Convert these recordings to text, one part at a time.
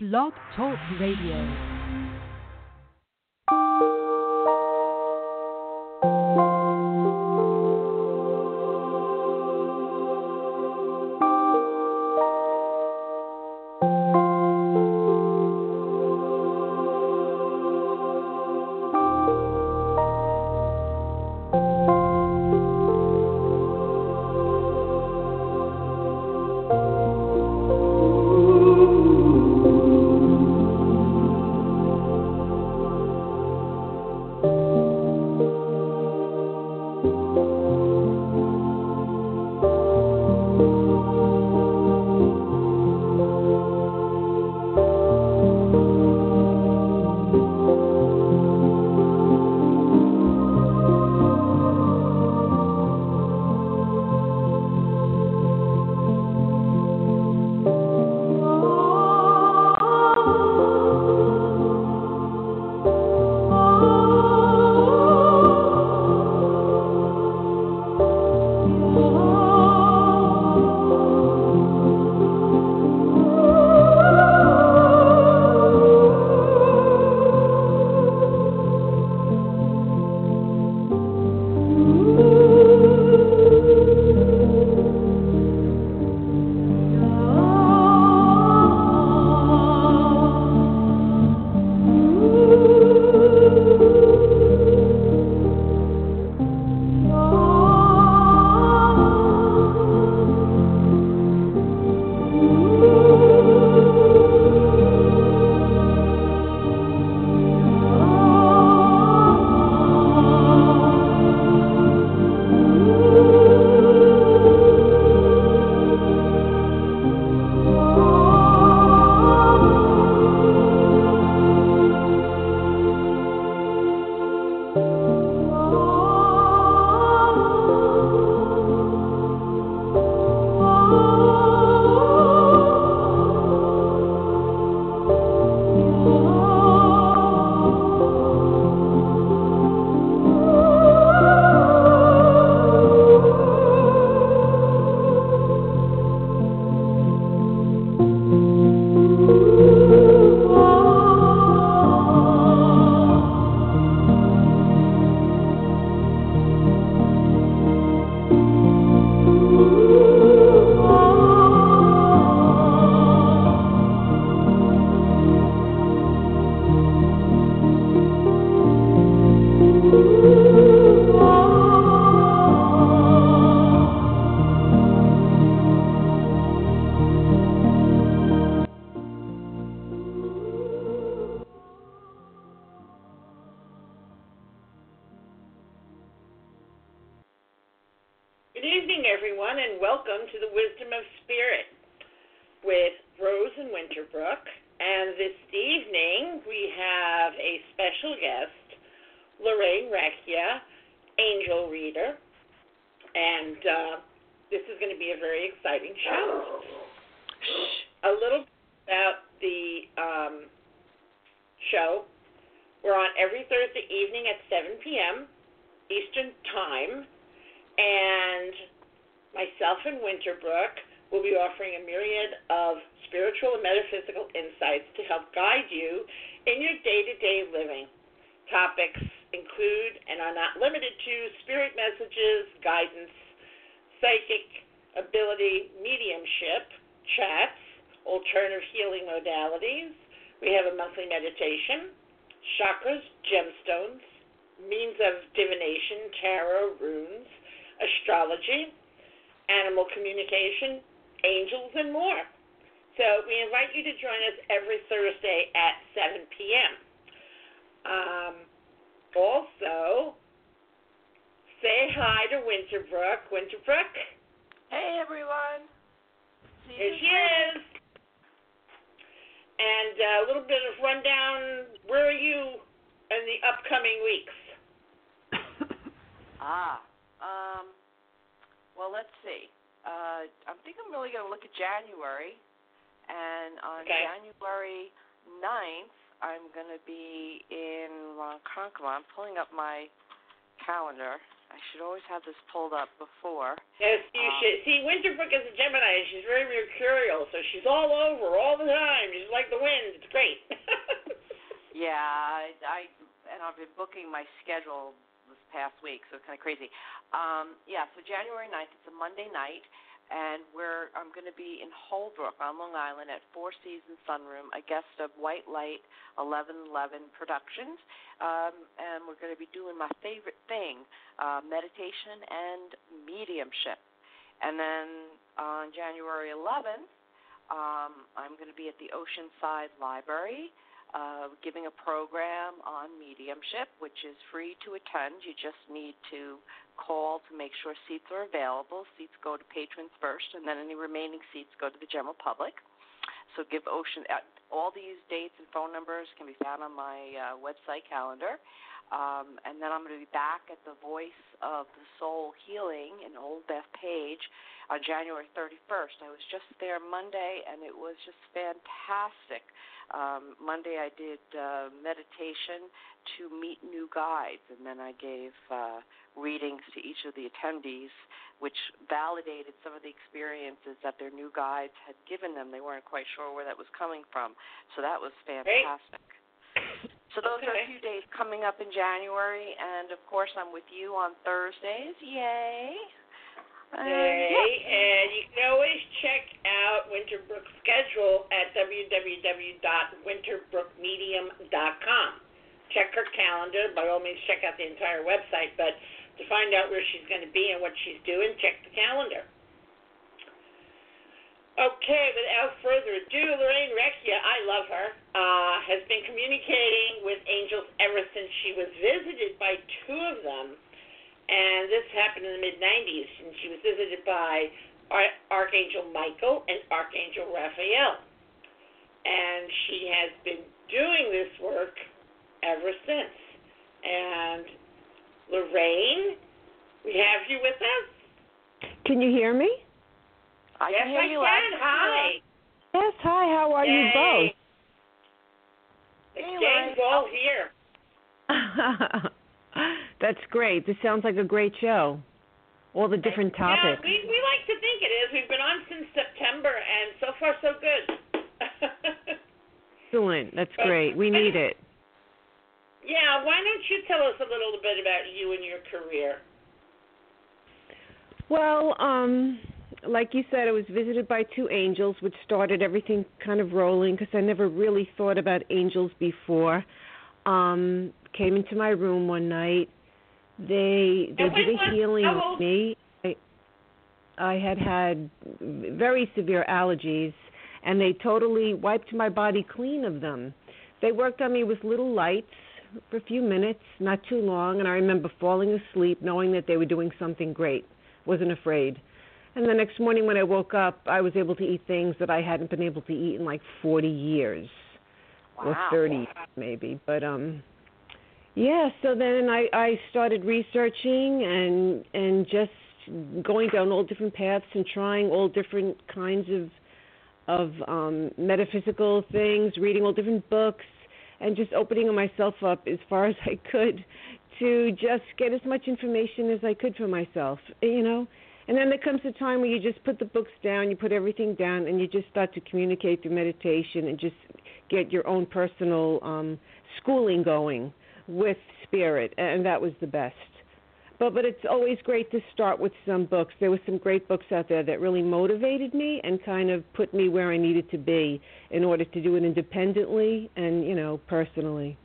Blog Talk Radio. Eastern Time and myself and Winterbrook will be offering a myriad of spiritual and metaphysical insights to help guide you in your day to day living. Topics include and are not limited to spirit messages, guidance, psychic ability, mediumship, chats, alternative healing modalities. We have a monthly meditation, chakras, gemstones, means of divination, tarot, runes astrology, animal communication, angels, and more. So we invite you to join us every Thursday at 7 p.m. Um, also, say hi to Winterbrook. Winterbrook? Hey everyone. See Here she is. And a little bit of rundown. Where are you in the upcoming weeks? Ah. Um well let's see. Uh I think I'm really gonna look at January and on Okay. January ninth I'm gonna be in Ronkonkoma. I'm pulling up my calendar I should always have this pulled up before. Yes, you Um, should. See, Winterbrook is a Gemini. and She's very mercurial, so she's all over all the time. She's like the wind. It's great. Yeah, I, I and I've been booking my schedule this past week, so it's kind of crazy. Um, yeah, so January 9th, it's a Monday night, and we're I'm going to be in Holbrook on Long Island at Four Seasons Sunroom, a guest of White Light 1111 Productions, um, and we're going to be doing my favorite thing, uh, meditation and mediumship. And then on January 11th, um, I'm going to be at the Oceanside Library uh, giving a program on mediumship, which is free to attend. You just need to call to make sure seats are available. Seats go to patrons first, and then any remaining seats go to the general public. So give Ocean uh, all these dates and phone numbers can be found on my uh, website calendar. Um, and then I'm going to be back at the Voice of the Soul Healing in Old Bethpage on January 31st. I was just there Monday, and it was just fantastic. Um, Monday I did uh, meditation to meet new guides, and then I gave uh, readings to each of the attendees, which validated some of the experiences that their new guides had given them. They weren't quite sure where that was coming from, so that was fantastic. So those are a few days coming up in January, and of course I'm with you on Thursdays. Yay! Yeah. And you can always check out Winterbrook's schedule at www.winterbrookmedium.com. Check her calendar. By all means, check out the entire website. But to find out where she's going to be and what she's doing, check the calendar. Okay, without further ado, Lorraine Recchia, I love her, uh, has been communicating with angels ever since she was visited by two of them and this happened in the mid 90s, and she was visited by Ar- Archangel Michael and Archangel Raphael. And she has been doing this work ever since. And Lorraine, we have you with us? Can you hear me? I yes, can hear I you can. loud and Hi. Yes. Hi. How are you Yay. The Hey, gang's Lorraine. all here. That's great. This sounds like a great show. All the different topics. Yeah, we, we like to think it is. We've been on since September, and so far, so good. Excellent. That's great. We need it. yeah, why don't you tell us a little bit about you and your career? Well, um, like you said, I was visited by two angels, which started everything kind of rolling because I never really thought about angels before. Um, came into my room one night. They they did a healing with me. I I had had very severe allergies, and they totally wiped my body clean of them. They worked on me with little lights for a few minutes, not too long, and I remember falling asleep knowing that they were doing something great. Wasn't afraid. And the next morning when I woke up, I was able to eat things that I hadn't been able to eat in like 40 years or 30 maybe. But um yeah, so then I I started researching and and just going down all different paths and trying all different kinds of of um metaphysical things, reading all different books and just opening myself up as far as I could to just get as much information as I could for myself, you know. And then there comes a time where you just put the books down, you put everything down, and you just start to communicate through meditation and just get your own personal um, schooling going with spirit, and that was the best. But but it's always great to start with some books. There were some great books out there that really motivated me and kind of put me where I needed to be in order to do it independently and you know personally.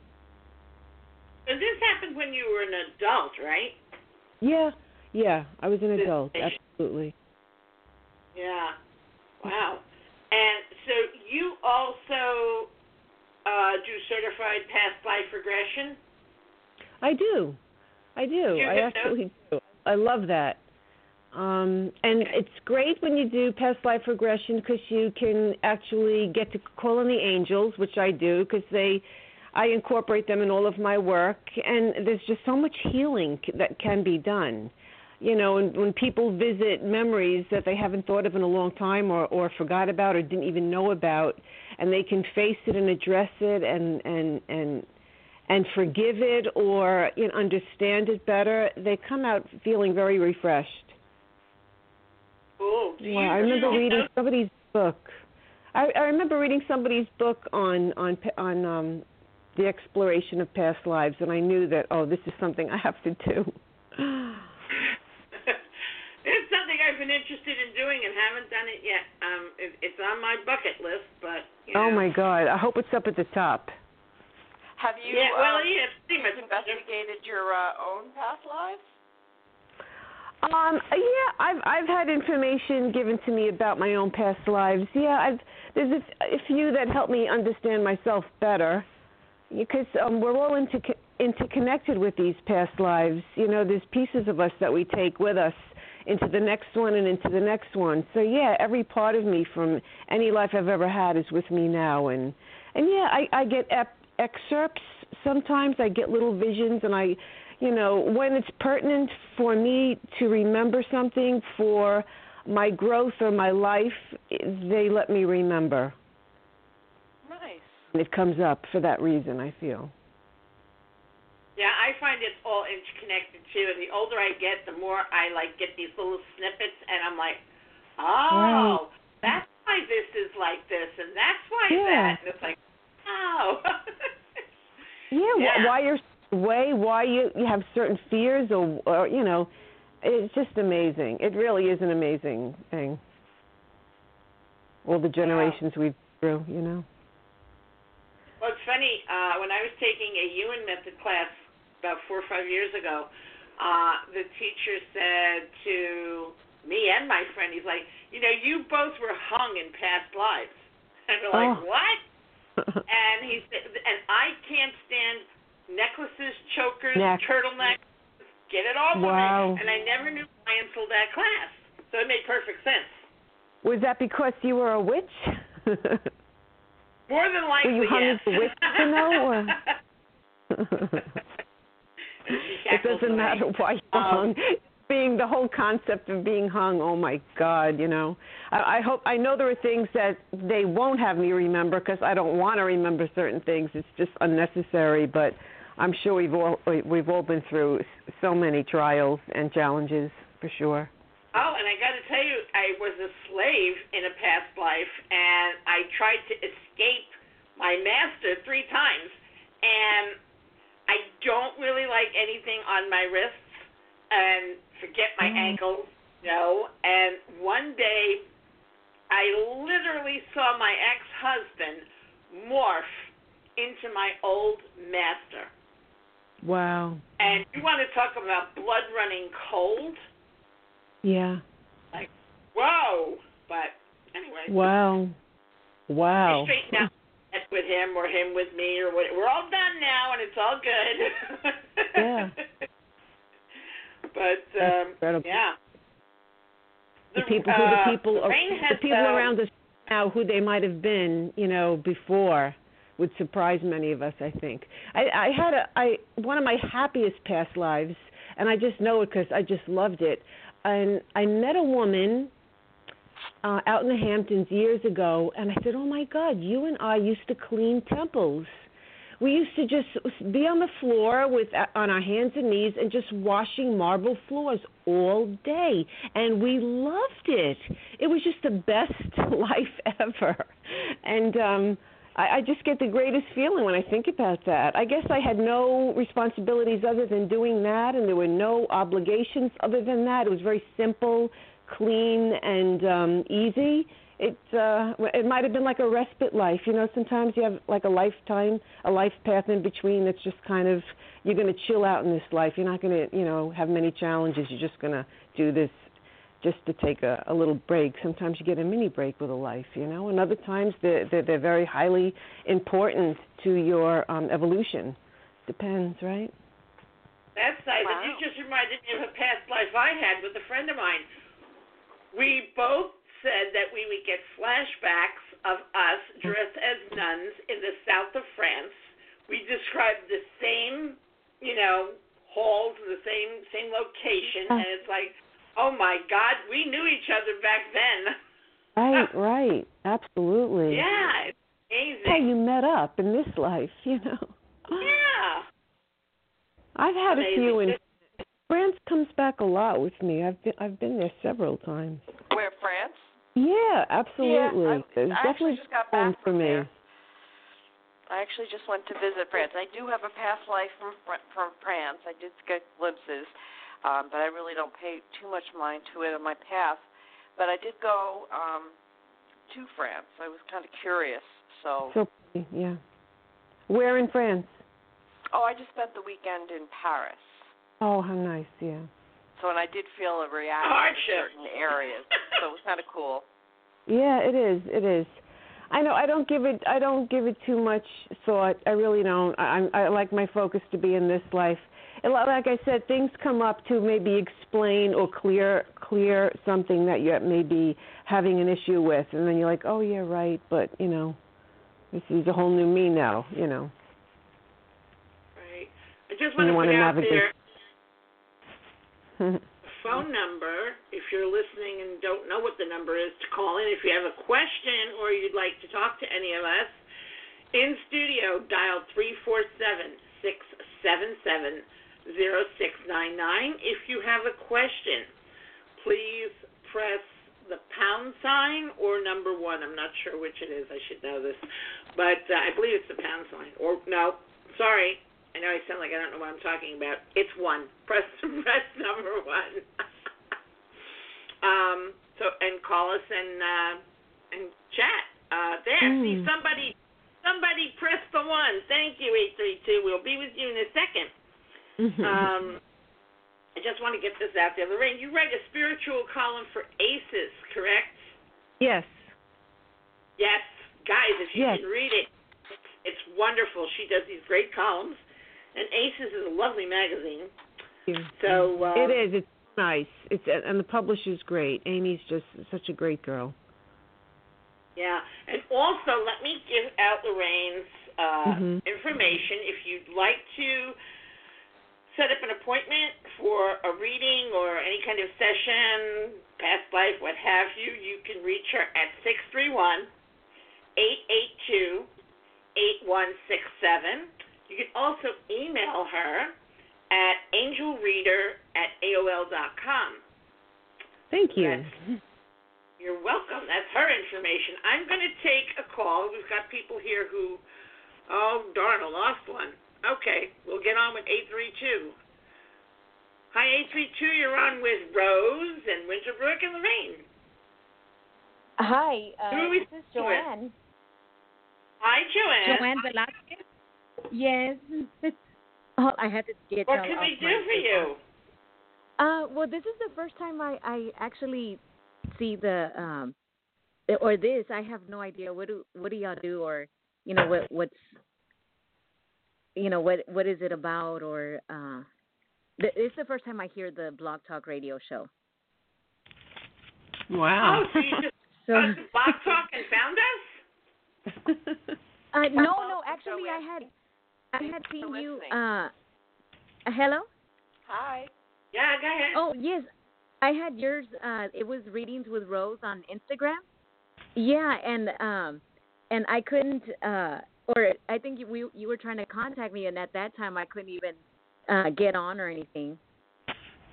And this happened when you were an adult, right? Yeah, yeah. I was an adult, absolutely. Yeah. Wow. And so you also uh, do certified past life regression? I do. I do. I absolutely do. I love that. Um, and it's great when you do past life regression because you can actually get to call on the angels, which I do because they, I incorporate them in all of my work, and there's just so much healing that can be done. You know, and when people visit memories that they haven't thought of in a long time or or forgot about or didn't even know about, and they can face it and address it and and and and forgive it or you know, understand it better, they come out feeling very refreshed. Cool. Wow, you I remember reading somebody's book. I, I remember reading somebody's book on on on um, the exploration of past lives, and I knew that oh, this is something I have to do. it's something I've been interested in doing and haven't done it yet. Um, it, it's on my bucket list, but you know. oh my God! I hope it's up at the top. Have you Yeah, well, um, yeah, pretty much. investigated your uh, own past lives? Um, yeah, I've I've had information given to me about my own past lives. Yeah, I've there's a, f- a few that help me understand myself better, because um, we're all into, interconnected with these past lives. You know, there's pieces of us that we take with us into the next one and into the next one. So yeah, every part of me from any life I've ever had is with me now, and and yeah, I I get ep- excerpts sometimes. I get little visions, and I you know, when it's pertinent for me to remember something for my growth or my life, they let me remember. Nice. And it comes up for that reason, I feel. Yeah, I find it's all interconnected too. And the older I get, the more I like get these little snippets, and I'm like, oh, that's why this is like this, and that's why Yeah. that. And it's like, oh. Yeah, Yeah. why you're way, why you you have certain fears, or, or you know, it's just amazing. It really is an amazing thing. All the generations we've through, you know. Well, it's funny. Uh, when I was taking a Ewan method class about four or five years ago, uh, the teacher said to me and my friend, he's like, you know, you both were hung in past lives. And we're like, Oh. what? And he said, and I can't stand necklaces, chokers, Neck. turtlenecks. Get it off Wow. And I never knew why until that class. So it made perfect sense. Was that because you were a witch? More than likely, were you hung yes. as a witch to know, or- it doesn't matter why you Um, hung. Being the whole concept of being hung, oh my God, you know. I, I hope I know there are things that they won't have me remember because I don't want to remember certain things. It's just unnecessary. But I'm sure we've all we've all been through so many trials and challenges for sure. Oh, and I got to tell you, I was a slave in a past life, and I tried to escape my master three times, and I don't really like anything on my wrists, and forget my Mm. ankles, no. And one day, I literally saw my ex-husband morph into my old master. Wow. And you want to talk about blood running cold? Yeah. Like, whoa! But anyway, Wow. Wow. I straightened out with him or him with me or what. We're all done now, and it's all good. Yeah. but um, yeah. the people who uh, the people Lorraine the has, people uh, around us now who they might have been you know before would surprise many of us i think. I i had a i one of my happiest past lives and i just know it because i just loved it. And i met a woman uh out in the hamptons years ago and i said oh my god you and i used to clean temples we used to just be on the floor with on our hands and knees and just washing marble floors all day and we loved it it was just the best life ever and um I, I just get the greatest feeling when I think about that. I guess I had no responsibilities other than doing that, and there were no obligations other than that. It was very simple, clean, and um, easy it uh it might have been like a respite life you know sometimes you have like a lifetime a life path in between that's just kind of you're going to chill out in this life you're not going to you know have many challenges you're just going to do this just to take a, a little break sometimes you get a mini break with a life you know and other times they're they're, they're very highly important to your um evolution depends right That's nice. Wow. And you just reminded me of a past life I had with a friend of mine. We both said that we would get flashbacks of us dressed as nuns in the south of France. We described the same, you know, halls, the same same location, and it's like, oh my God, we knew each other back then. right right absolutely Yeah, it's amazing. how you met up in this life you know Yeah. I've had a few, Amazing. and France comes back a lot with me. I've been I've been there several times. Where France? Yeah, absolutely. Yeah, I, There's I definitely actually just got home back for me. there. I actually just went to visit France. I do have a past life from from France. I did get glimpses, um, but I really don't pay too much mind to it in my past. But I did go um, to France. I was kind of curious. So, So yeah. Where in France? oh, I just spent the weekend in Paris. Oh, how nice. Yeah. So, and I did feel a reaction Hardship. to certain areas. So it was kind of cool. Yeah, it is. It is. I know. I don't give it. I don't give it too much thought. I really don't. I, I like my focus to be in this life. And li- like I said, things come up to maybe explain or clear clear something that you may be having an issue with, and then you're like, oh yeah, right. But you know, this is a whole new me now. You know. Right. I just want to put out navigate. there the phone number if you're listening and don't know what the number is to call in if you have a question or you'd like to talk to any of us. In studio, dial three four seven six seven seven zero six nine nine. If you have a question, please press the pound sign or number one. I'm not sure which it is. I should know this, but uh, I believe it's the pound sign. Or no, sorry, I know I sound like I don't know what I'm talking about. It's one. Press press number one. um. So and call us and uh, and chat. Uh, there. See Mm. somebody. Somebody press the one. Thank you, eight three two. We'll be with you in a second. Um. I just want to get this out there. Lorraine, you write a spiritual column for ACES, correct? yes. Yes, guys, if you Yes. can read it, it's, it's wonderful. She does these great columns, and Aces is a lovely magazine. So um, it is. It's nice. It's and the publisher's great. Amy's just such a great girl. Yeah, and also let me give out Lorraine's uh, Mhm. information if you'd like to set up an appointment for a reading or any kind of session, past life, what have you. You can reach her at six three one eight eight two eight one six seven. You can also email her at angelreader at aol dot com. Thank you. That's- You're welcome. That's her information. I'm going to take a call. We've got people here who, oh, darn, I lost one. Okay, we'll get on with 832. Hi, 832. You're on with Rose and Winterbrook and Lorraine. Hi, Who are uh, we this is speaking with? Joanne. Hi, Joanne. Joanne Velasquez. Yes. oh, I had to get What can we do my for you? Uh, well, this is the first time I I actually see the um or this. I have no idea what do what do y'all do or you know what what's you know what what is it about or uh th- it's the first time I hear the Blog Talk Radio show. Wow. Oh, so you just So uh, Blog Talk and found us? uh, no no actually we I have- had I had seen you uh hello. Hi. Yeah, go ahead. Oh yes, I had yours. Uh, it was readings with Rose on Instagram. Yeah, and um, and I couldn't. Uh, or I think you, we you were trying to contact me, and at that time I couldn't even uh get on or anything.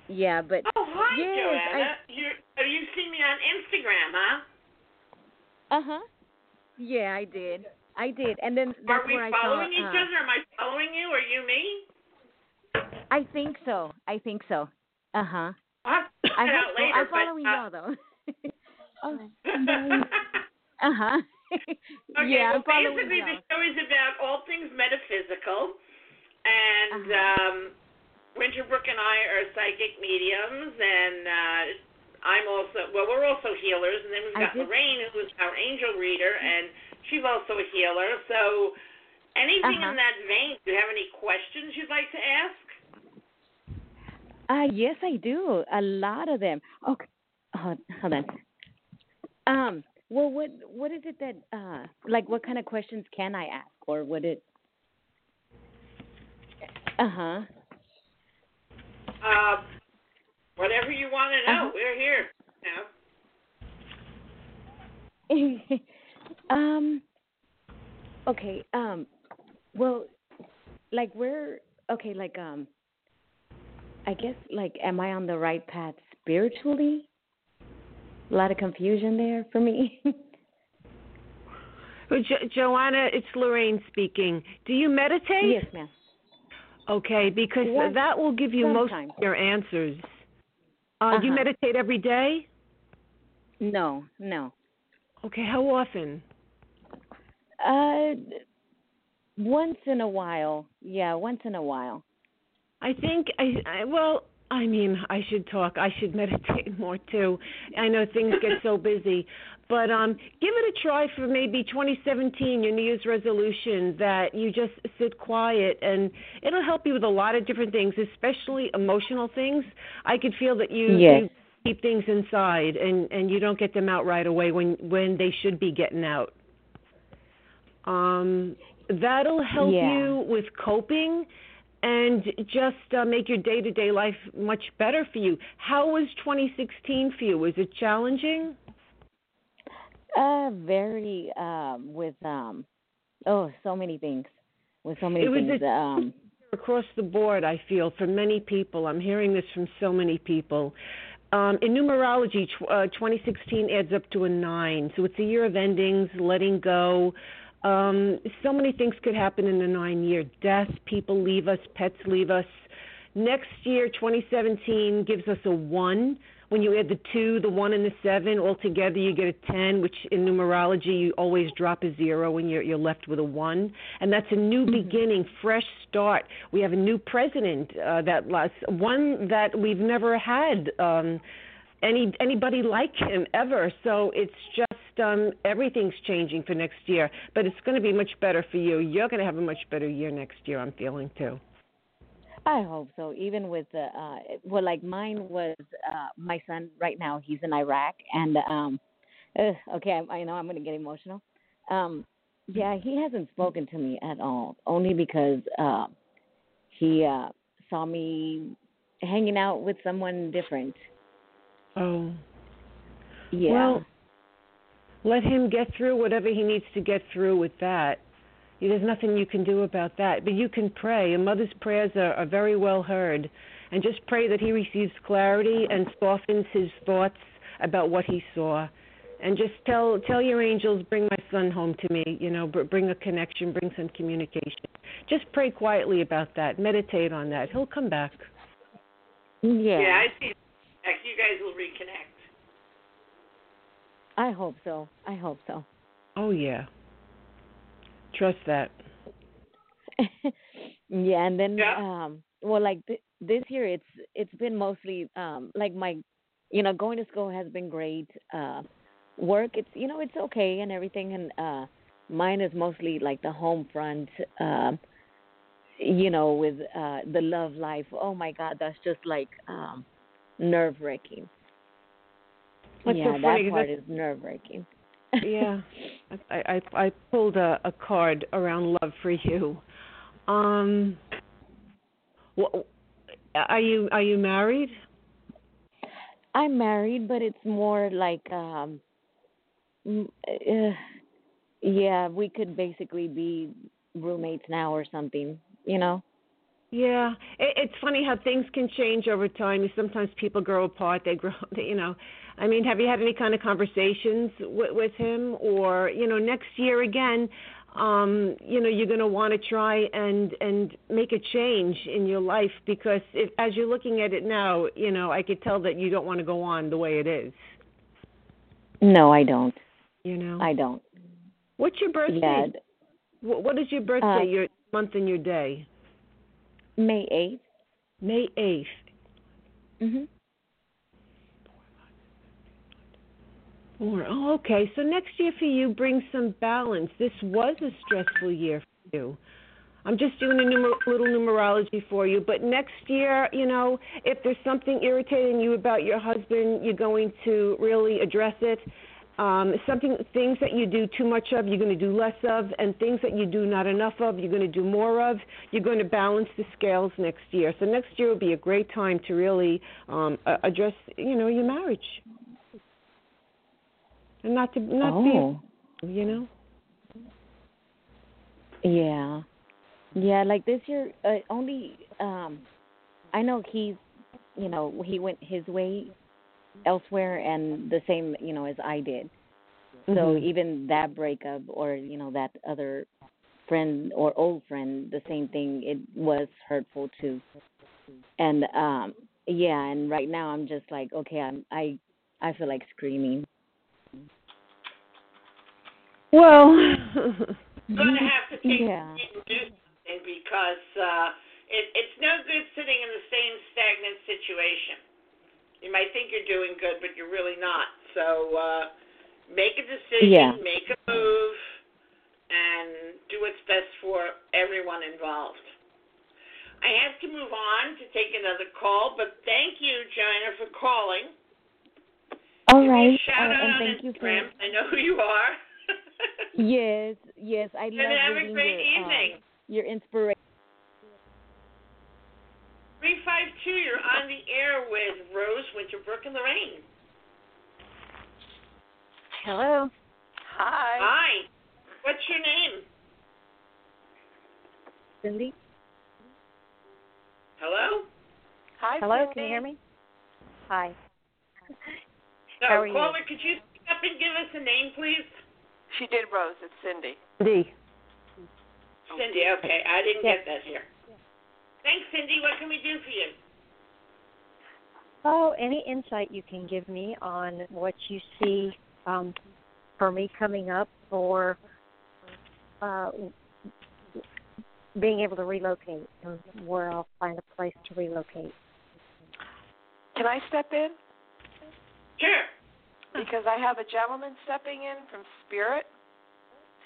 Yeah, but Oh, hi, yes, Joanna. You oh, you see me on Instagram, huh? uh huh. Yeah, I did. I did, and then Are that's we where I saw. following each uh, other? Am I following you? Are you me? I think so. I think so. Uh huh. I'll have to check I it hope out so. later. I'm but, following uh, y'all though. oh, uh huh. Okay, yeah, well, I'm following basically y'all. the show is about all things metaphysical, and Uh-huh. um, Winterbrook and I are psychic mediums, and uh, I'm also well, we're also healers, and then we've got did- Lorraine, who is our angel reader, and she's also a healer. So, anything in Uh-huh. that vein? Do you have any questions you'd like to ask? Uh, yes, I do. A lot of them. Okay, hold, hold on. Um, well, what what is it that uh, like, what kind of questions can I ask, or would it? Uh huh. Uh, whatever you want to know, Uh-huh. we're here. You know? Um. Okay. Um. Well, like we're okay. Like um. I guess like am I on the right path spiritually? A lot of confusion there for me. jo- Joanna, it's Lorraine speaking. Do you meditate? yes, ma'am. Okay, because What- that will give you most of your answers. Uh, You Uh-huh. meditate every day? No, no. Okay, how often? Uh once in a while. Yeah, once in a while. I think I, I well, I mean, I should talk. I should meditate more too. I know things get so busy, but um give it a try for maybe 2017 your New Year's resolution that you just sit quiet and it'll help you with a lot of different things, especially emotional things. I could feel that you, Yes. you keep things inside and and you don't get them out right away when when they should be getting out. Um that'll help Yeah. you with coping and just uh, make your day-to-day life much better for you. How was 2016 for you? Was it challenging? Uh very um with um oh, so many things. With so many It was things. a- um Across the board, I feel for many people. I'm hearing this from so many people. Um, in numerology, tw- uh, 2016 adds up to a nine, so it's a year of endings, letting go. Um, so many things could happen in a nine-year: death, people leave us, pets leave us. Next year, 2017, gives us a one. When you add the two, the one, and the seven all together, you get a ten. Which in numerology, you always drop a zero when you're you're left with a one, and that's a new beginning, fresh start. We have a new president uh, that last one that we've never had. Um, any anybody like him ever. So it's just um everything's changing for next year, but it's going to be much better for you. You're going to have a much better year next year. I'm feeling too. I hope so. Even with the uh well like mine was uh my son right now he's in Iraq and um ugh, okay, I, I know I'm going to get emotional. Um yeah, he hasn't spoken to me at all only because uh he uh saw me hanging out with someone different. Oh. Yeah. Well, let him get through whatever he needs to get through with that. There's nothing you can do about that, but you can pray. A mother's prayers are, are very well heard, and just pray that he receives clarity and softens his thoughts about what he saw. And just tell tell your angels, bring my son home to me. You know, br- bring a connection, bring some communication. Just pray quietly about that. Meditate on that. He'll come back. yeah. Yeah, I see. You guys will reconnect. I hope so. I hope so. Oh yeah. Trust that. yeah, and then Yeah. um well like th- this year it's it's been mostly um like my you know going to school has been great. Uh work it's you know it's okay and everything and uh mine is mostly like the home front um you know with uh the love life. Oh my god, that's just like um nerve wracking. That's yeah, so funny, that part is nerve wracking. yeah, I, I I pulled a, a card around love for you. Um, wh- are you are you married? I'm married, but it's more like um uh, yeah, we could basically be roommates now or something, you know. Yeah, it, it's funny how things can change over time. Sometimes people grow apart. They grow, you know. I mean, have you had any kind of conversations with, with him, or you know, next year again? Um, you know, you're going to want to try and and make a change in your life because if, as you're looking at it now, you know, I could tell that you don't want to go on the way it is. No, I don't. You know. I don't. What's your birthday? Yeah, What, what is your birthday? Uh, your month and your day? May 8th. May eighth. Mhm. Four. Oh, okay. So next year for you brings some balance. This was a stressful year for you. I'm just doing a numer- little numerology for you, but next year, you know, if there's something irritating you about your husband, you're going to really address it. Um, something, things that you do too much of, you're going to do less of, and things that you do not enough of, you're going to do more of. You're going to balance the scales next year. So next year will be a great time to really um, address, you know, your marriage, and not to not oh. be, you know. Yeah. Yeah, like this year uh, only um I know he's you know he went his way elsewhere, and the same you know as I did. So Mhm. even that breakup, or you know that other friend or old friend, the same thing. It was hurtful too. And um yeah, and right now I'm just like, okay, I'm I I feel like screaming. Well, I'm going to have to take Yeah. do something because uh, it, it's no good sitting in the same stagnant situation. You might think you're doing good, but you're really not. So uh, make a decision, Yeah. make a move, and do what's best for everyone involved. I have to move on to take another call, but thank you, Gina, for calling. All Give right. shout uh, out and on thank you for Instagram. I know who you are. Yes, yes. I and love have a great your evening. um, your inspiration. 352, you're on the air with Rose Winterbrook and Lorraine. Hello. Hi. Hi. What's your name? Cindy. Hello? Hi. Hello, Cindy. can you hear me? Hi. So, How are you? caller, could you speak up and give us a name, please? She did Rose. It's Cindy. D. Cindy, okay. I didn't Yes. get that here. Thanks, Cindy. What can we do for you? Oh, any insight you can give me on what you see um, for me coming up for uh, being able to relocate and where I'll find a place to relocate. Can I step in? Sure. Because I have a gentleman stepping in from Spirit.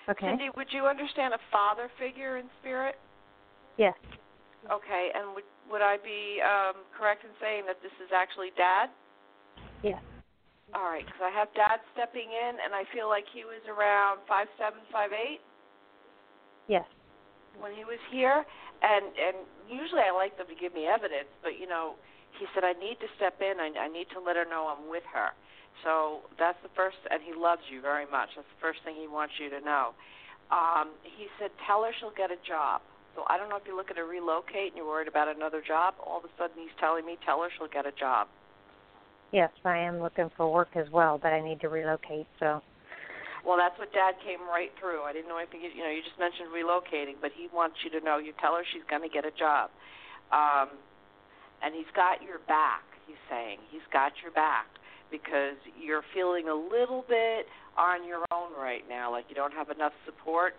Okay. Cindy, would you understand a father figure in Spirit? Yes. Okay, and would would I be um, correct in saying that this is actually Dad? Yes. All right, because I have Dad stepping in, and I feel like he was around five seven, five eight Yes. when he was here, and and usually I like them to give me evidence, but you know, he said I need to step in. I, I need to let her know I'm with her. So that's the first, and he loves you very much. That's the first thing he wants you to know. Um, he said, tell her she'll get a job. So I don't know if you're looking to relocate and you're worried about another job. All of a sudden he's telling me, tell her she'll get a job. Yes, I am looking for work as well, but I need to relocate. So Well, that's what Dad came right through. I didn't know anything. You you know, you just mentioned relocating, but he wants you to know. You tell her she's going to get a job, um, and he's got your back. He's saying he's got your back because you're feeling a little bit on your own right now, like you don't have enough support.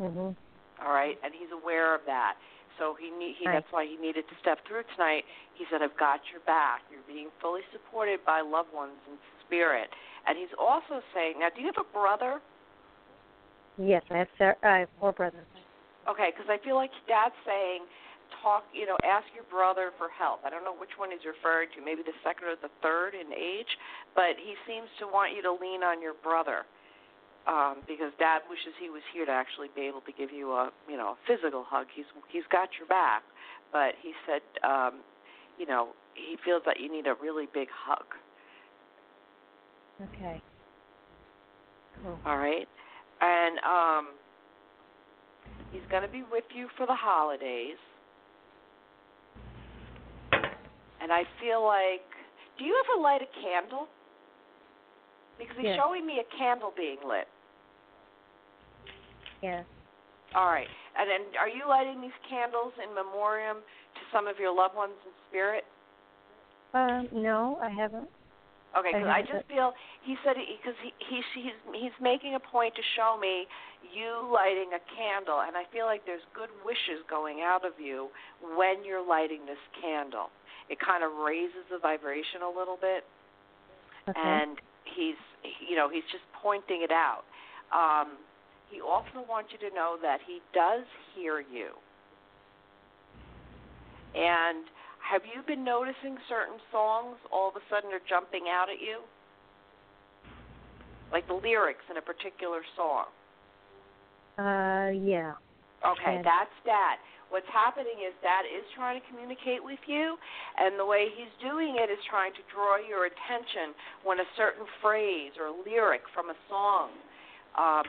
mhm. All right, and he's aware of that. So he need he Right. that's why he needed to step through tonight. He said, "I've got your back. You're being fully supported by loved ones in spirit." And he's also saying, "Now, do you have a brother?" Yes, I have ser- I have four brothers. Okay, because I feel like Dad's saying, talk, you know, ask your brother for help. I don't know which one he's referring to, maybe the second or the third in age, but he seems to want you to lean on your brother um, because Dad wishes he was here to actually be able to give you a, you know, a physical hug. He's he's got your back, but he said, um, you know, he feels that you need a really big hug. Okay. Cool. All right, and um, he's going to be with you for the holidays. And I feel like, do you ever light a candle? Because he's Yes. showing me a candle being lit. Yeah. All right, and then are you lighting these candles in memoriam to some of your loved ones in spirit? Um, no, I haven't. Okay, because I haven't. just feel he said because he, he he's he's making a point to show me you lighting a candle, and I feel like there's good wishes going out of you when you're lighting this candle. It kind of raises the vibration a little bit, Okay. and he's you know he's just pointing it out. Um, he also wants you to know that he does hear you. And have you been noticing certain songs all of a sudden are jumping out at you? Like the lyrics in a particular song. uh, yeah. Okay, Yes. that's Dad. What's happening is Dad is trying to communicate with you, and the way he's doing it is trying to draw your attention when a certain phrase or lyric from a song um,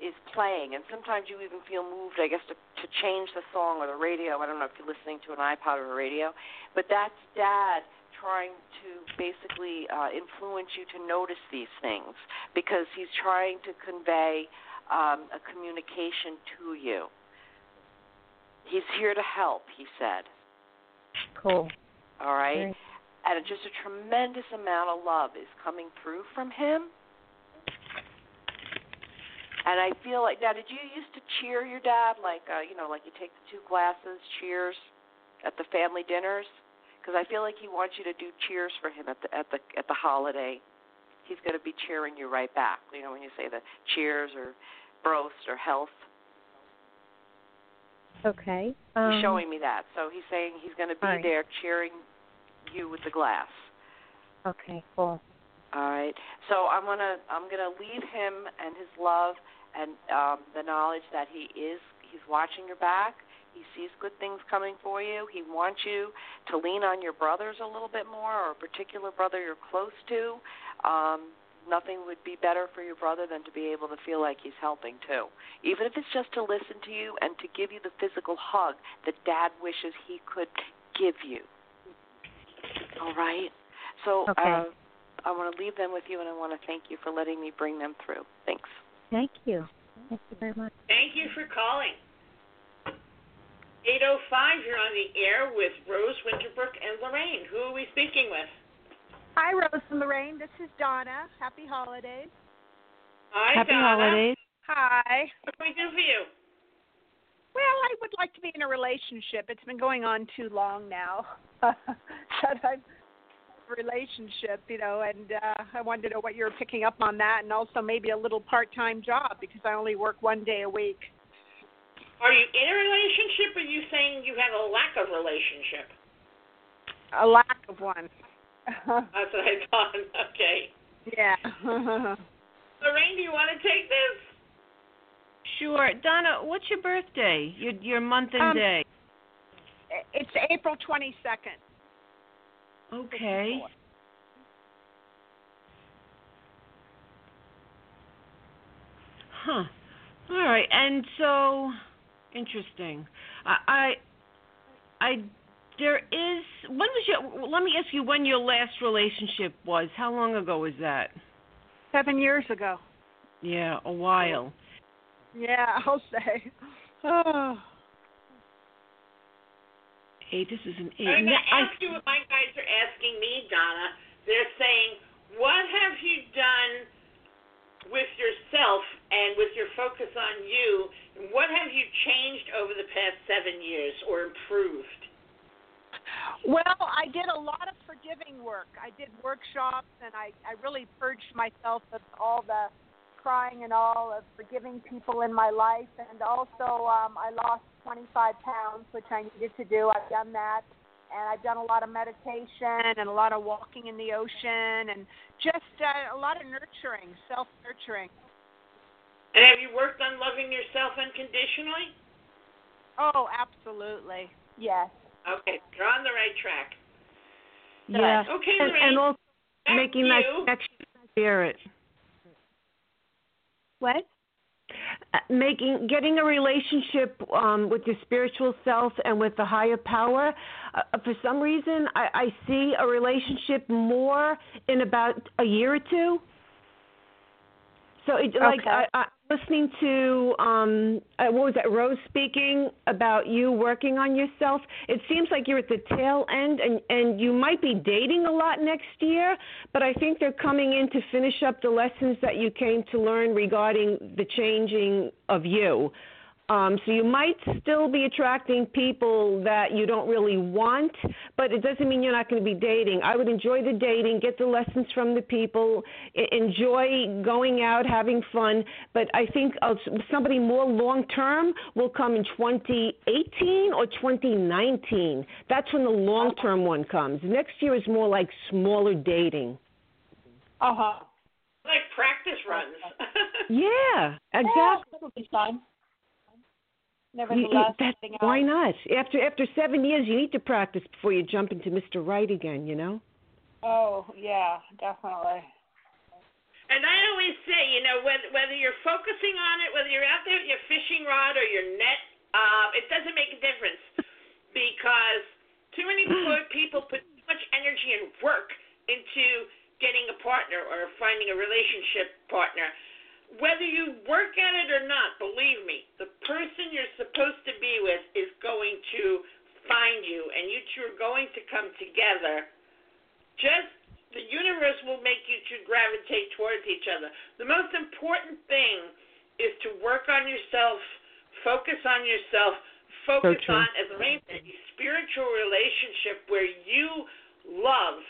is playing, and sometimes you even feel moved, I guess, to to change the song or the radio. I don't know if you're listening to an iPod or a radio, but that's Dad trying to basically uh, influence you to notice these things because he's trying to convey um, a communication to you. He's here to help, he said. Cool. All right? Right. And just a tremendous amount of love is coming through from him. And I feel like now, did you used to cheer your dad like uh, you know, like you take the two glasses, cheers at the family dinners? Because I feel like he wants you to do cheers for him at the at the at the holiday. He's going to be cheering you right back. You know, when you say the cheers or Brost or health. Okay. Um, He's showing me that. So he's saying he's going to be Alright. there cheering you with the glass. Okay. Cool. All right. So I'm gonna I'm gonna leave him and his love and um, the knowledge that he is he's watching your back. He sees good things coming for you. He wants you to lean on your brothers a little bit more, or a particular brother you're close to. Um, nothing would be better for your brother than to be able to feel like he's helping too, even if it's just to listen to you and to give you the physical hug that Dad wishes he could give you. All right. So Okay. uh, I want to leave them with you, and I want to thank you for letting me bring them through. Thanks. Thank you. Thank you very much. Thank you for calling. 805, you're on the air with Rose Winterbrook and Lorraine. Who are we speaking with? Hi, Rose and Lorraine. This is Donna. Happy holidays. Hi, Happy Donna. holidays. Hi. What can we do for you? Well, I would like to be in a relationship. It's been going on too long now. that I'm relationship, you know, and uh, I wanted to know what you were picking up on that, and also maybe a little part-time job because I only work one day a week. Are you in a relationship or are you saying you have a lack of relationship? A lack of one. That's what I thought. Okay. yeah. Lorraine, do you want to take this? Sure. Donna, what's your birthday? Your your month and Um, day. it's April 22nd. Okay. Huh. All right. And so interesting. I I, I there is when was your let me ask you when your last relationship was. How long ago was that? Seven years ago. Yeah, a while. Yeah, I'll say. Oh. Eight. This is an eight. I'm going to ask you what my guys are asking me, Donna. They're saying, what have you done with yourself and with your focus on you? And what have you changed over the past seven years or improved? Well, I did a lot of forgiving work. I did workshops, and I, I really purged myself of all the crying and all of forgiving people in my life. And also, um, I lost 25 pounds, which I needed to do. I've done that. And I've done a lot of meditation and a lot of walking in the ocean and just uh, a lot of nurturing, self nurturing. And have you worked on loving yourself unconditionally? Oh, absolutely. Yes. Okay, you're on the right track. yeah. Okay, And, Lorraine. and also back making to that you. connection with spirit. What? Making getting a relationship um with your spiritual self and with the higher power uh, for some reason I, I see a relationship more in about a year or two so it like Okay. I, I listening to um uh, what was that Rose speaking about you working on yourself it seems like you're at the tail end and and you might be dating a lot next year but I think they're coming in to finish up the lessons that you came to learn regarding the changing of you um, so you might still be attracting people that you don't really want, but it doesn't mean you're not going to be dating. I would enjoy the dating, get the lessons from the people, enjoy going out, having fun. But I think uh, somebody more long term will come in 2018 or 2019. That's when the long term one comes. Next year is more like smaller dating. Uh huh. Like practice runs. Yeah, exactly. That'll be fun. You- you- that- why not? After after seven years, you need to practice before you jump into Mr. Right again. You know. Oh, yeah, definitely. And I always say, you know, whether whether you're focusing on it, whether you're out there with your fishing rod or your net, uh, it doesn't make a difference because too many people put too much energy and work into getting a partner or finding a relationship partner. Whether you work at it or not, believe me, the person you're supposed to be with is going to find you, and you two are going to come together. Just the universe will make you to gravitate towards each other. The most important thing is to work on yourself, focus on yourself, focus So on, as Lorraine said, a spiritual relationship where you love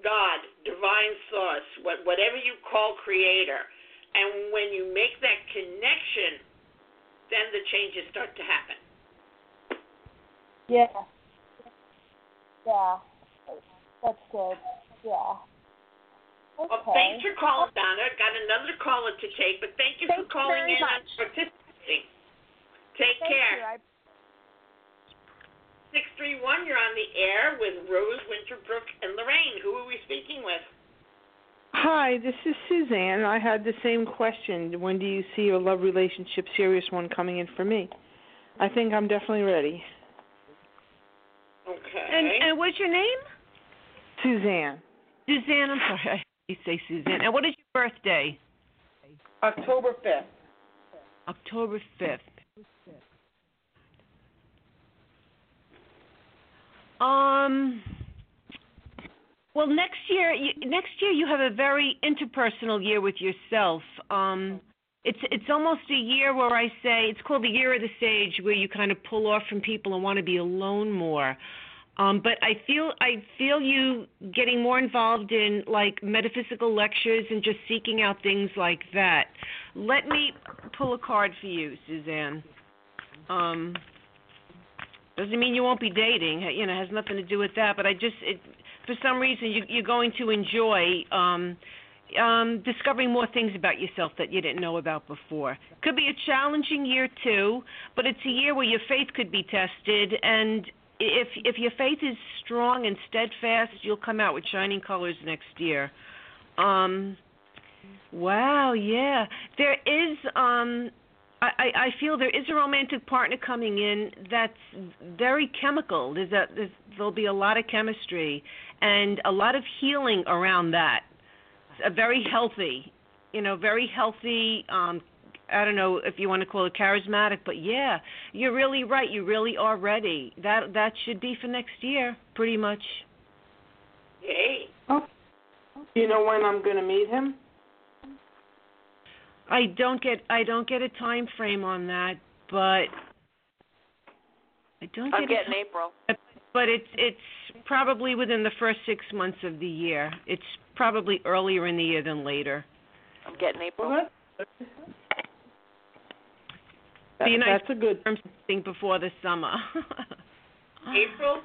God, divine source, what, whatever you call creator. And when you make that connection, then the changes start to happen. Yeah. Yeah. That's good. Yeah. Okay. Well, thanks for calling, Donna. I've Got another caller to take, but thank you Thank for calling in and participating. Take Thank care. I 631, you're on the air with Rose Winterbrook and Lorraine. Who are we speaking with? Hi, this is Suzanne. I had the same question. When do you see your love relationship serious one coming in for me? I think I'm definitely ready. Okay. And and what's your name? Suzanne. Suzanne. I'm sorry, I say Suzanne. And what is your birthday? October 5th. October fifth. Um. Well, next year, you, next year you have a very interpersonal year with yourself. Um, it's it's almost a year where I say it's called the year of the sage, where you kind of pull off from people and want to be alone more. Um, but I feel I feel you getting more involved in like metaphysical lectures and just seeking out things like that. Let me pull a card for you, Suzanne. Um, doesn't mean you won't be dating. You know, has nothing to do with that. But I just, it, for some reason, you, you're going to enjoy um, um, discovering more things about yourself that you didn't know about before. Could be a challenging year too, but it's a year where your faith could be tested, and if if your faith is strong and steadfast, you'll come out with shining colors next year. Um, wow, yeah, there is. Um, I, I feel there is a romantic partner coming in that's very chemical. There's a there's, there'll be a lot of chemistry and a lot of healing around that. A very healthy, you know, very healthy. Um, I don't know if you want to call it charismatic, but yeah, you're really right. You really are ready. That that should be for next year, pretty much. Yay. You know when I'm going to meet him? I don't get I don't get a time frame on that, but I don't I'm get getting a, April. But it's it's probably within the first 6 months of the year. It's probably earlier in the year than later. I'm getting April. Well, that's, that, Be nice. that's a good. Term something before the summer. April?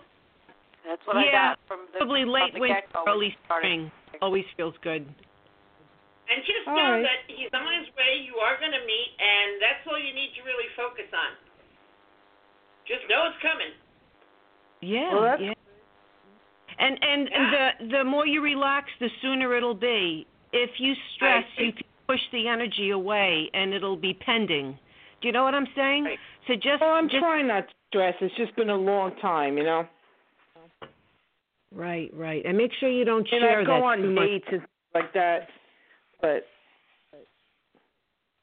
That's what I got from the probably late from winter, early Starting. spring. Always feels good. And just All know right. that he's on his way. You are going to meet, and that's all you need to really focus on. Just know it's coming. Yeah, Well, that's- yeah. And and Yeah. the the more you relax, the sooner it'll be. If you stress, you can push the energy away, and it'll be pending. Do you know what I'm saying? Right. So just Well, I'm just trying not to stress. It's just been a long time, you know. right, right, and make sure you don't And share I go too on much. dates and stuff like that, but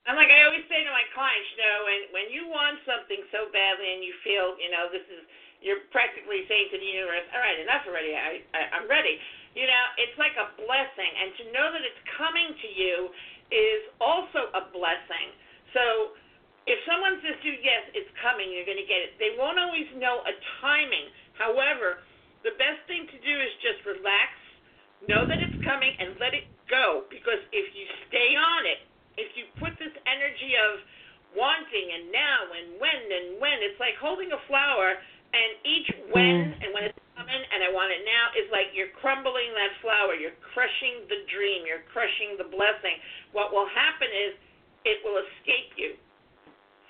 I'm like I always say to my clients, you know, when when you want something so badly and you feel, you know, this is you're practically saying to the universe, all right, enough already. I, I I'm ready. You know, it's like a blessing, and to know that it's coming to you is also a blessing. So if someone says to you, yes, it's coming, you're going to get it. They won't always know a timing. However, the best thing to do is just relax, know that it's coming, and let it go. Because if you stay on it, if you put this energy of wanting and now and when and when, it's like holding a flower, and each mm. when and when it's coming and I want it now is like you're crumbling that flower, you're crushing the dream, you're crushing the blessing. What will happen is it will escape you.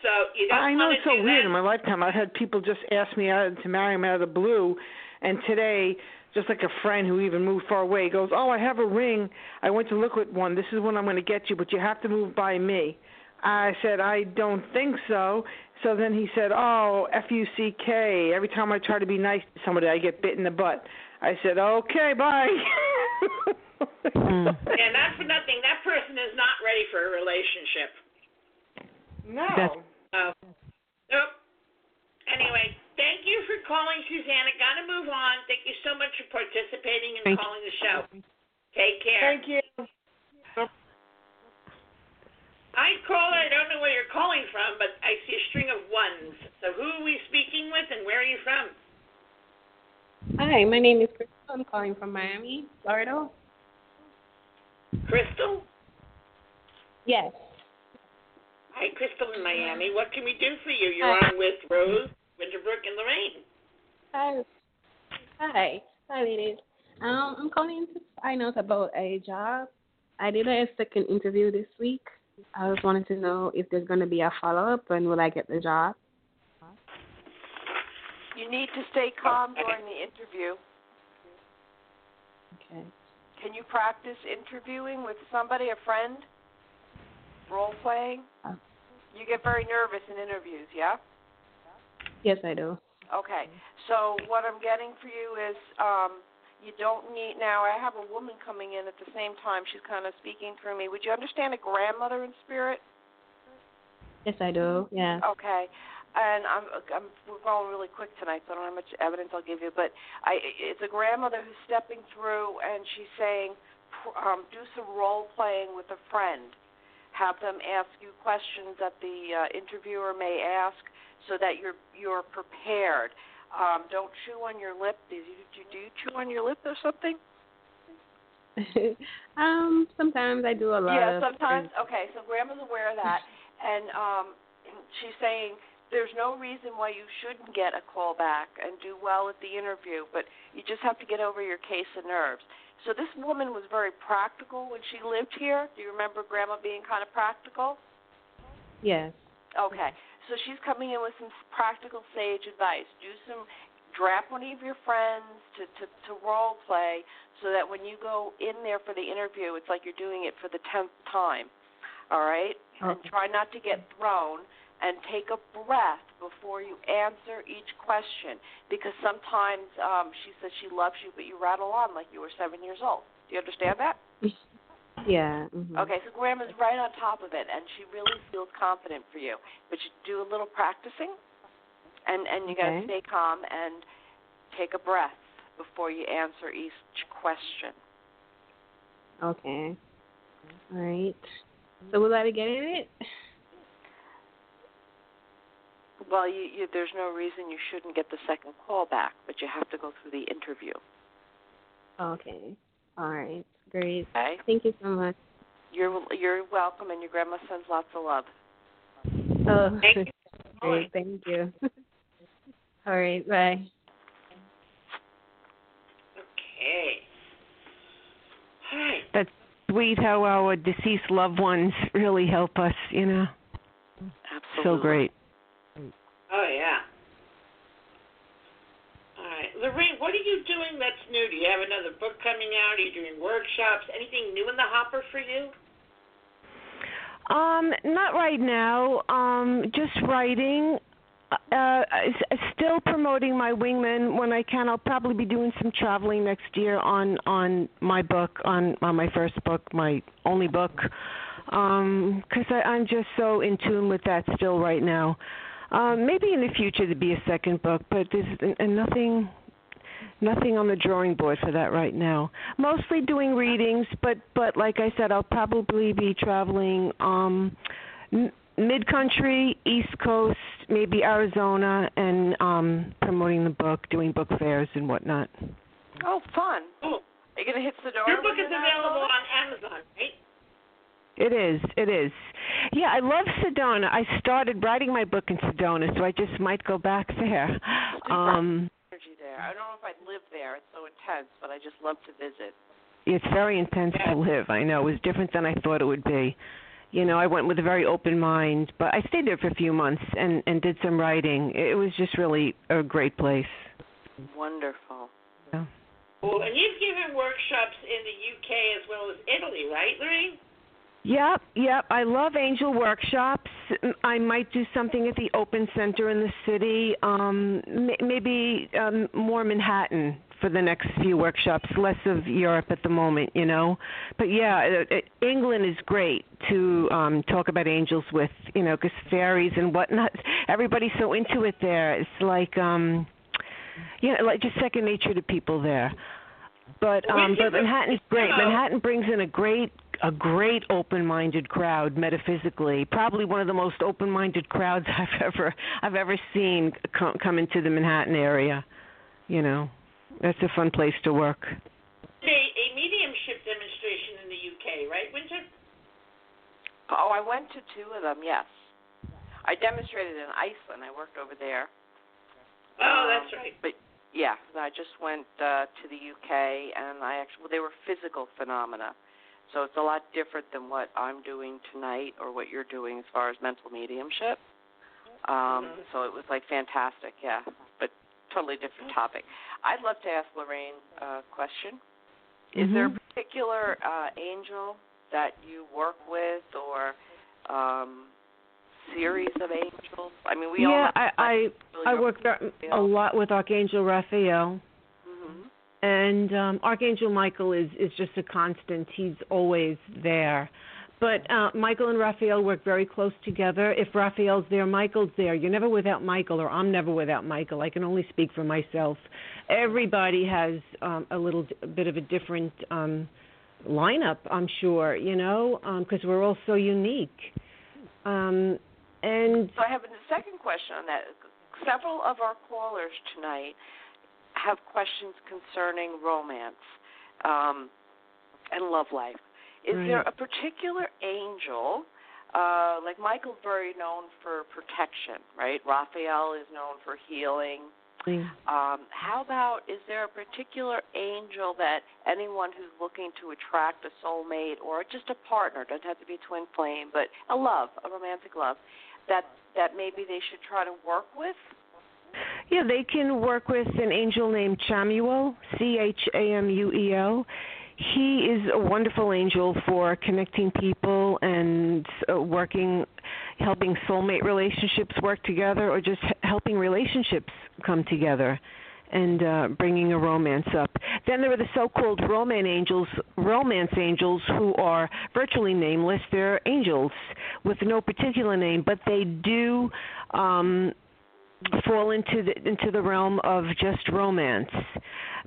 So you don't I know it's so weird. that. In my lifetime, I've had people just ask me out to marry them out of the blue, and today just like a friend who even moved far away. Goes, "Oh, I have a ring. I went to look at one. This is what I'm going to get you, but you have to move by me." I said, "I don't think so." So then he said, "Oh, F U C K. Every time I try to be nice to somebody, I get bit in the butt." I said, "Okay, bye." Mm. And not for nothing, that person is not ready for a relationship. No. That's- Oh. Nope. Anyway, thank you for calling, Susanna. Gotta move on. Thank you so much for participating and Thank calling the show. Take care. Thank you. Hi, caller. I don't know where you're calling from, but I see a string of ones. So who are we speaking with, and where are you from? Hi, my name is Crystal. I'm calling from Miami, Florida. Crystal? Yes. Hi, Crystal in Miami. What can we do for you? You're on with Rose, Winterbrook, and Lorraine. Hi. Hi. Hi, ladies. Um, I'm calling to find out about a job. I did a second interview this week. I just wanted to know if there's going to be a follow up and will I get the job? You need to stay calm during the interview. Okay. Can you practice interviewing with somebody, a friend? Role playing? Uh. You get very nervous in interviews, yeah? Yes, I do. Okay. So what I'm getting for you is um you don't need now I have a woman coming in at the same time. She's kind of speaking through me. Would you understand a grandmother in spirit? Yes, I do. Yeah. Okay. And I'm, I'm we're going really quick tonight, so I don't have much evidence I'll give you. But I, it's a grandmother who's stepping through, and she's saying, um, do some role playing with a friend. Have them ask you questions that the uh, interviewer may ask, so that you're you're prepared. Um, don't chew on your lip. Do you, do you do you chew on your lip or something? um, sometimes I do a lot yeah, sometimes. Okay, so grandma's aware of that, and um, she's saying there's no reason why you shouldn't get a call back and do well at the interview, but you just have to get over your case of nerves. So this woman was very practical when she lived here. Do you remember grandma being kind of practical? Yes. Okay. So she's coming in with some practical sage advice. Do some draft one of your friends to, to, to role play so that when you go in there for the interview, it's like you're doing it for the tenth time. All right? And try not to get thrown and take a breath before you answer each question because sometimes um, she says she loves you, but you rattle on like you were seven years old. Do you understand that? Yeah. mhm. Okay, so Grandma's right on top of it, and she really feels confident for you. But you do a little practicing, and and you got to stay calm and take a breath before you answer each question. Okay. All right. So will I be getting it? Well, you, you, there's no reason you shouldn't get the second call back, but you have to go through the interview. Okay. All right. Great. Okay, Thank you so much. you're you're welcome, and your grandma sends lots of love. Oh, Thank you. great. Thank you. All right. Bye. Okay. All right. That's sweet how our deceased loved ones really help us, you know. Absolutely. So great. Oh yeah. Lorraine, what are you doing that's new? Do you have another book coming out? Are you doing workshops? Anything new in the hopper for you? Um, not right now. Um, just writing. Uh, still promoting my wingman when I can. I'll probably be doing some traveling next year on on my book, on on my first book, my only book, Um, 'cause I I'm just so in tune with that still right now. Um, maybe in the future there'd be a second book, but there's and nothing nothing on the drawing board for that right now. Mostly doing readings, but but like I said, I'll probably be traveling um m- mid country, East Coast, maybe Arizona, and um promoting the book, doing book fairs and whatnot. Oh, fun. Are you gonna hit Sedona? your book is available on Amazon, right? It is. It is. Yeah, I love Sedona. I started writing my book in Sedona, so I just might go back there. Um Energy there. I don't know if I'd live there. It's so intense, but I just love to visit. it's very intense to live. I know it was different than I thought it would be. You know, I went with a very open mind, but I stayed there for a few months and and did some writing. It was just really a great place. Wonderful. Yeah. Cool. And you've given workshops in the UK as well as Italy, right, Lorraine? Yep, yep. I love angel workshops. I might do something at the Open Center in the city. Um, maybe um, more Manhattan for the next few workshops. Less of Europe at the moment, you know. But yeah, it, it, England is great to um, talk about angels with, you know, because fairies and whatnot. Everybody's so into it there. It's like, um, you know, like just second nature to people there. But um, but Manhattan is great. Manhattan brings in a great a great open-minded crowd metaphysically. Probably one of the most open-minded crowds I've ever I've ever seen come, come into the Manhattan area. You know, that's a fun place to work. A, a mediumship demonstration in the UK, right, Winter? Oh, I went to two of them. Yes, I demonstrated in Iceland. I worked over there. Oh, that's right. But yeah, I just went uh, to the UK, and I actually well, they were physical phenomena. So it's a lot different than what I'm doing tonight or what you're doing as far as mental mediumship. Um, mm-hmm. So it was like fantastic, yeah, but totally different topic. I'd love to ask Lorraine a question. Is mm-hmm. there a particular uh, angel that you work with or um, series of angels? I mean, we yeah, all. Yeah, I I, I work a lot with Archangel Raphael. And um, Archangel Michael is is just a constant. He's always there. But uh, Michael and Raphael work very close together. If Raphael's there, Michael's there. You're never without Michael, or I'm never without Michael. I can only speak for myself. Everybody has um, a little bit of a different um, lineup, I'm sure, you know, because um, we're all so unique. Um, and so I have a second question on that. Several of our callers tonight have questions concerning romance um, and love life. Is right. there a particular angel? Uh, like Michael's very known for protection, right? Raphael is known for healing. Um, how about is there a particular angel that anyone who's looking to attract a soulmate or just a partner doesn't have to be twin flame, but a love, a romantic love, that that maybe they should try to work with? Yeah, they can work with an angel named Chamuel, C H A M U E L. He is a wonderful angel for connecting people and uh, working, helping soulmate relationships work together, or just helping relationships come together and uh, bringing a romance up. Then there are the so-called romance angels, romance angels who are virtually nameless. They're angels with no particular name, but they do um, fall into the into the realm of just romance.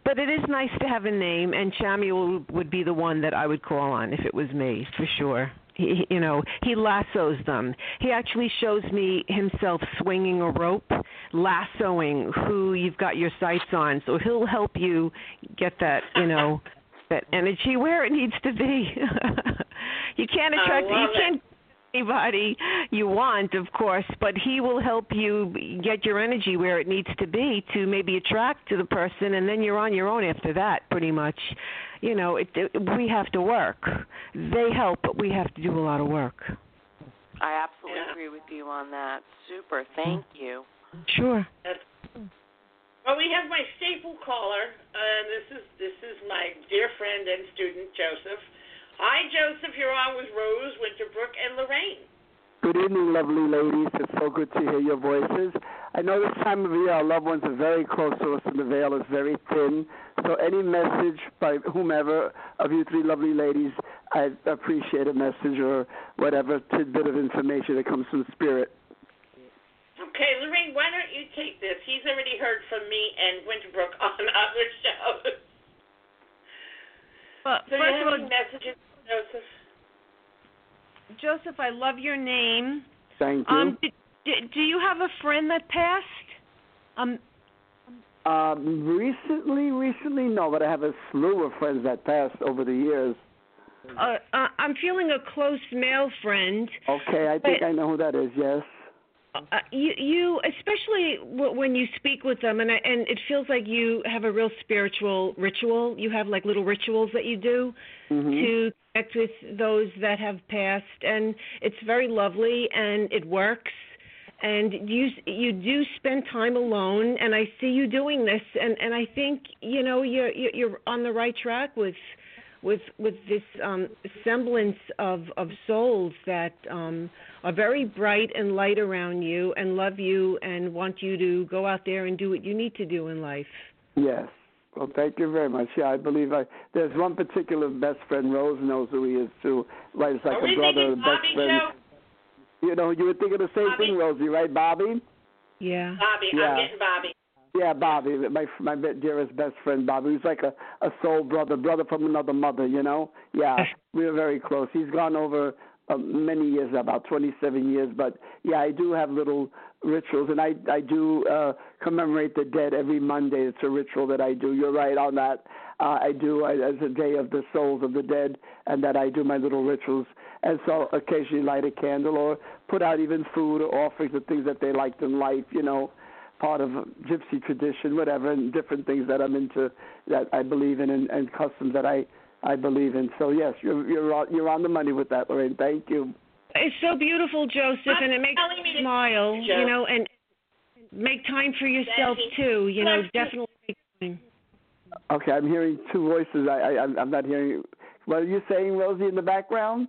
But it is nice to have a name, and Chamuel would be the one that I would call on if it was me, for sure. He, you know, he lassos them. He actually shows me himself swinging a rope, lassoing who you've got your sights on. So he'll help you get that, you know, that energy where it needs to be. you can't attract. You can't anybody you want, of course, but he will help you get your energy where it needs to be to maybe attract to the person, and then you're on your own after that, pretty much. You know, it, it, we have to work. They help, but we have to do a lot of work. I absolutely yeah. agree with you on that. Super. Thank you. Sure. Well, we have my staple caller. Uh, this is this is my dear friend and student Joseph. Hi, Joseph. You're on with Rose, Winterbrook, and Lorraine. Good evening, lovely ladies. It's so good to hear your voices. I know this time of year our loved ones are very close to us and the veil is very thin. So any message by whomever of you three lovely ladies, I appreciate a message or whatever tidbit of information that comes from spirit. Okay, Lorraine, why don't you take this? He's already heard from me and Winterbrook on other shows. Well, so first you of all, messages, Joseph. Joseph, I love your name. Thank you. Um, do, do you have a friend that passed? Um. Um, recently, recently, no, but I have a slew of friends that passed over the years. Uh, uh, I'm feeling a close male friend. Okay, I think I know who that is. Yes. Uh, you, you, especially when you speak with them, and I, and it feels like you have a real spiritual ritual. You have like little rituals that you do mm-hmm. to connect with those that have passed, and it's very lovely and it works. and you you do spend time alone and I see you doing this and and I think you know you're you're on the right track with with with this um semblance of of souls that um are very bright and light around you and love you and want you to go out there and do what you need to do in life. Yes. Well, thank you very much. Yeah, I believe I. There's one particular best friend. Rose knows who he is too. Right, it's like Are a we brother, thinking best Bobby friend. Joe? You know, you were thinking the same Bobby? thing, Rosie, right, Bobby? Yeah. Bobby, Yeah. I'm getting Bobby. Yeah, Bobby, my my dearest best friend, Bobby. He's like a a soul brother, brother from another mother. You know. Yeah, we were very close. He's gone over uh, many years, about 27 years. But yeah, I do have little rituals, and I I do uh commemorate the dead every Monday. It's a ritual that I do. You're right on that. Uh, I do I, as a day of the souls of the dead, and that I do my little rituals. And so occasionally light a candle or put out even food or offerings of things that they liked in life. You know part of gypsy tradition, whatever, and different things that I'm into that I believe in and, and customs that I I believe in. So yes, you're you're on, you're on the money with that, Lorraine. Thank you. It's so beautiful, Joseph, and it makes telling me me smile, Joe. you know, and make time for yourself too, you know, definitely make time. Okay, I'm hearing two voices. I, I I'm I'm not hearing. What are you saying, Rosie, in the background?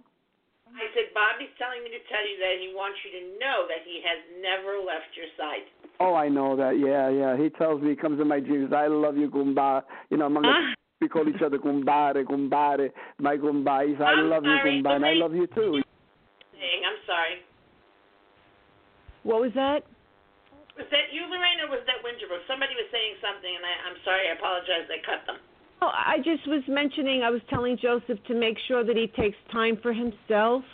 I said Bobby's telling me to tell you that he wants you to know that he has never left your side. Oh, I know that. Yeah, yeah. He tells me, he comes in my dreams. I love you, Gumba. You know, among us, Ah. we call each other Gumbare, Gumbare, my Gumba. He says, I I'm love you, sorry, Gumba, and I love you too. Saying, I'm sorry. What was that? Was that you, Lorraine, or was that Winterbrook? Somebody was saying something, and I, I'm sorry. I apologize. I cut them. Oh, I just was mentioning. I was telling Joseph to make sure that he takes time for himself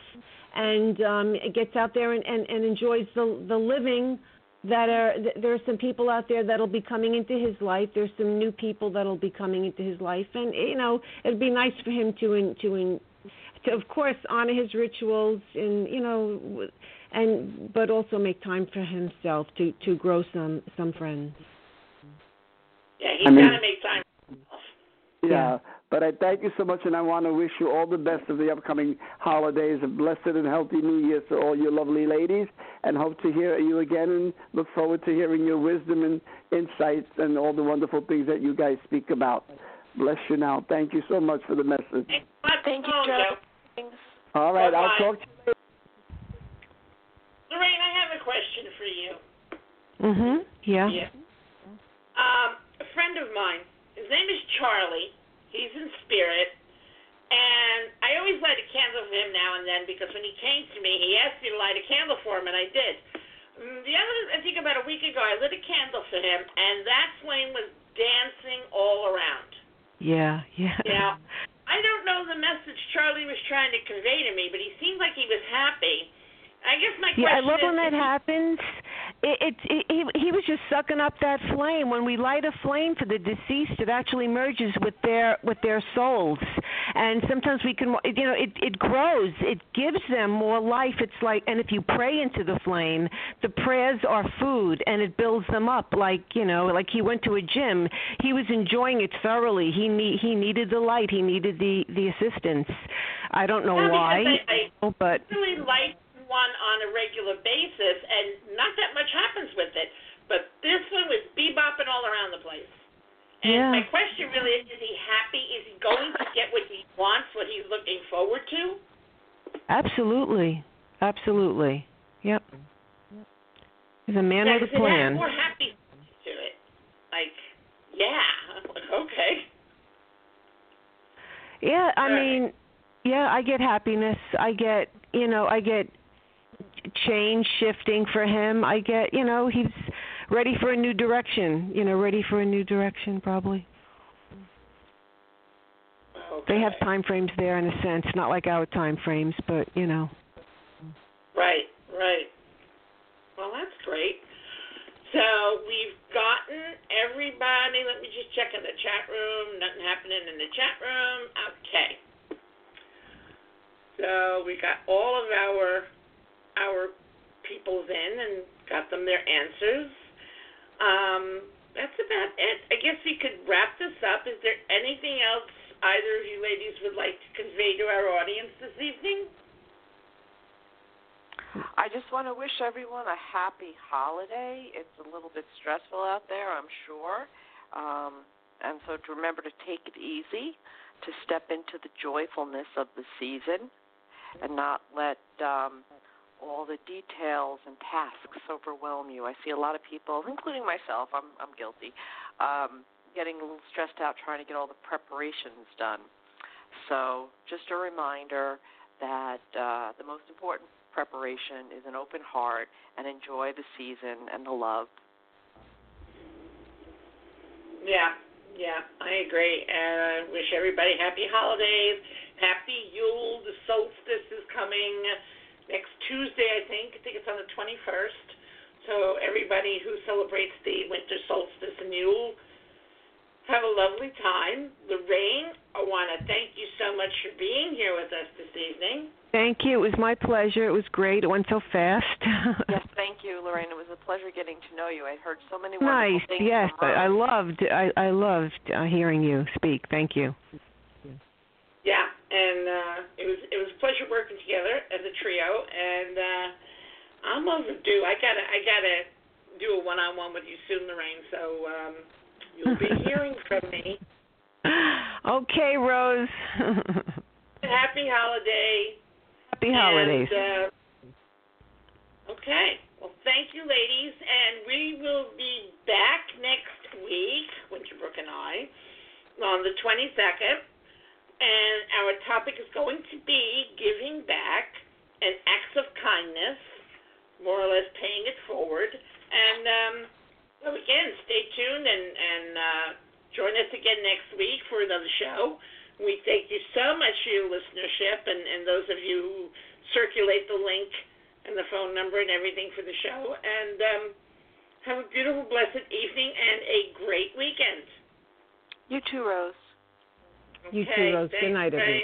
and um gets out there and and, and enjoys the the living. That are th- there are some people out there that'll be coming into his life. There's some new people that'll be coming into his life, and you know it'd be nice for him to in, to in, to of course honor his rituals and you know and but also make time for himself to to grow some some friends. Yeah, he's I mean- got to make time. For himself. Yeah. But I thank you so much, and I want to wish you all the best of the upcoming holidays, a blessed and healthy New Year to all you lovely ladies, and hope to hear you again and look forward to hearing your wisdom and insights and all the wonderful things that you guys speak about. Bless you now. Thank you so much for the message. Thanks so much Thank you, for the phone, Joe. Joe. Thanks. All right, I'll talk to you Lorraine, I have a question for you. Mhm. Yeah. Um, a friend of mine, his name is Charlie. He's in spirit. And I always light a candle for him now and then because when he came to me, he asked me to light a candle for him, and I did. Mm, The other, I think about a week ago, I lit a candle for him, and that flame was dancing all around. Yeah. Yeah. Now, I don't know the message Charlie was trying to convey to me, but he seemed like he was happy. I guess my question Yeah, I love when that happens. It, it, it he he was just sucking up that flame. When we light a flame for the deceased, it actually merges with their with their souls, and sometimes we can, you know, it it grows. It gives them more life. It's like, and if you pray into the flame, the prayers are food, and it builds them up. Like you know, like he went to a gym. He was enjoying it thoroughly. He need he needed the light. He needed the the assistance. I don't know Yeah, why, I- I- but really light one on a regular basis, and not that much happens with it. But this one was bebopping all around the place. And Yeah. my question really is: Is he happy? Is he going to get what he wants? What he's looking forward to? Absolutely. Absolutely. Yep. He's a man with a Because it has plan. more happy to it. Like, yeah, I'm like, okay. Yeah, I All right. mean, yeah, I get happiness. I get, you know, I get change shifting for him. I get, you know, he's ready for a new direction. You know, ready for a new direction probably. okay. They have time frames there in a sense, not like our time frames, but, you know. Right, right. Well, that's great. So we've gotten everybody. Let me just check in the chat room. Nothing happening in the chat room. Okay. So we got all of our our peoples in and got them their answers. Um, that's about it. I guess we could wrap this up. Is there anything else either of you ladies would like to convey to our audience this evening? I just want to wish everyone a happy holiday. It's a little bit stressful out there, I'm sure. Um, and so to remember to take it easy, to step into the joyfulness of the season, and not let um, all the details and tasks overwhelm you. I see a lot of people, including myself, I'm, I'm guilty, um, getting a little stressed out trying to get all the preparations done. So, just a reminder that uh, the most important preparation is an open heart and enjoy the season and the love. Yeah, yeah, I agree. And I wish everybody happy holidays, happy Yule. The solstice is coming next Tuesday, I think. I think it's on the 21st. So everybody who celebrates the winter solstice and Yule, have a lovely time. Lorraine, I want to thank you so much for being here with us this evening. Thank you. It was my pleasure. It was great. It went so fast. yes, thank you, Lorraine. It was a pleasure getting to know you. I heard so many nice. wonderful things. Yes, from I loved. I I loved uh, hearing you speak. Thank you. Yeah, and uh, it was it was a pleasure working together as a trio. And uh, I'm overdue. I gotta I gotta do a one on one with you soon, Lorraine. So um, you'll be hearing from me. Okay, Rose. Happy holiday. Happy holidays. And, uh, okay. Well, thank you, ladies, and we will be back next week, Winterbrook and I, on the 22nd. And our topic is going to be giving back and acts of kindness, more or less paying it forward. And um, so again, stay tuned and and uh, join us again next week for another show. We thank you so much for your listenership and, and those of you who circulate the link and the phone number and everything for the show. And um, have a beautiful, blessed evening and a great weekend. You too, Rose. You Okay, too, Rose. Good night, everyone.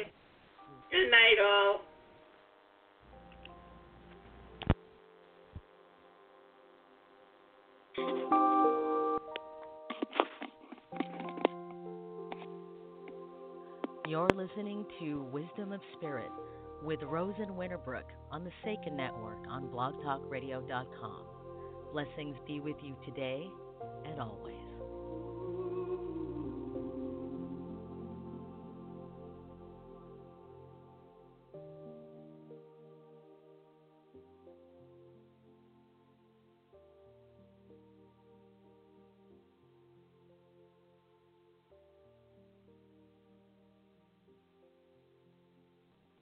Good night, all. You're listening to Wisdom of Spirit with Rose and Winterbrook on the Saken Network on blogtalkradio.com. Blessings be with you today and always.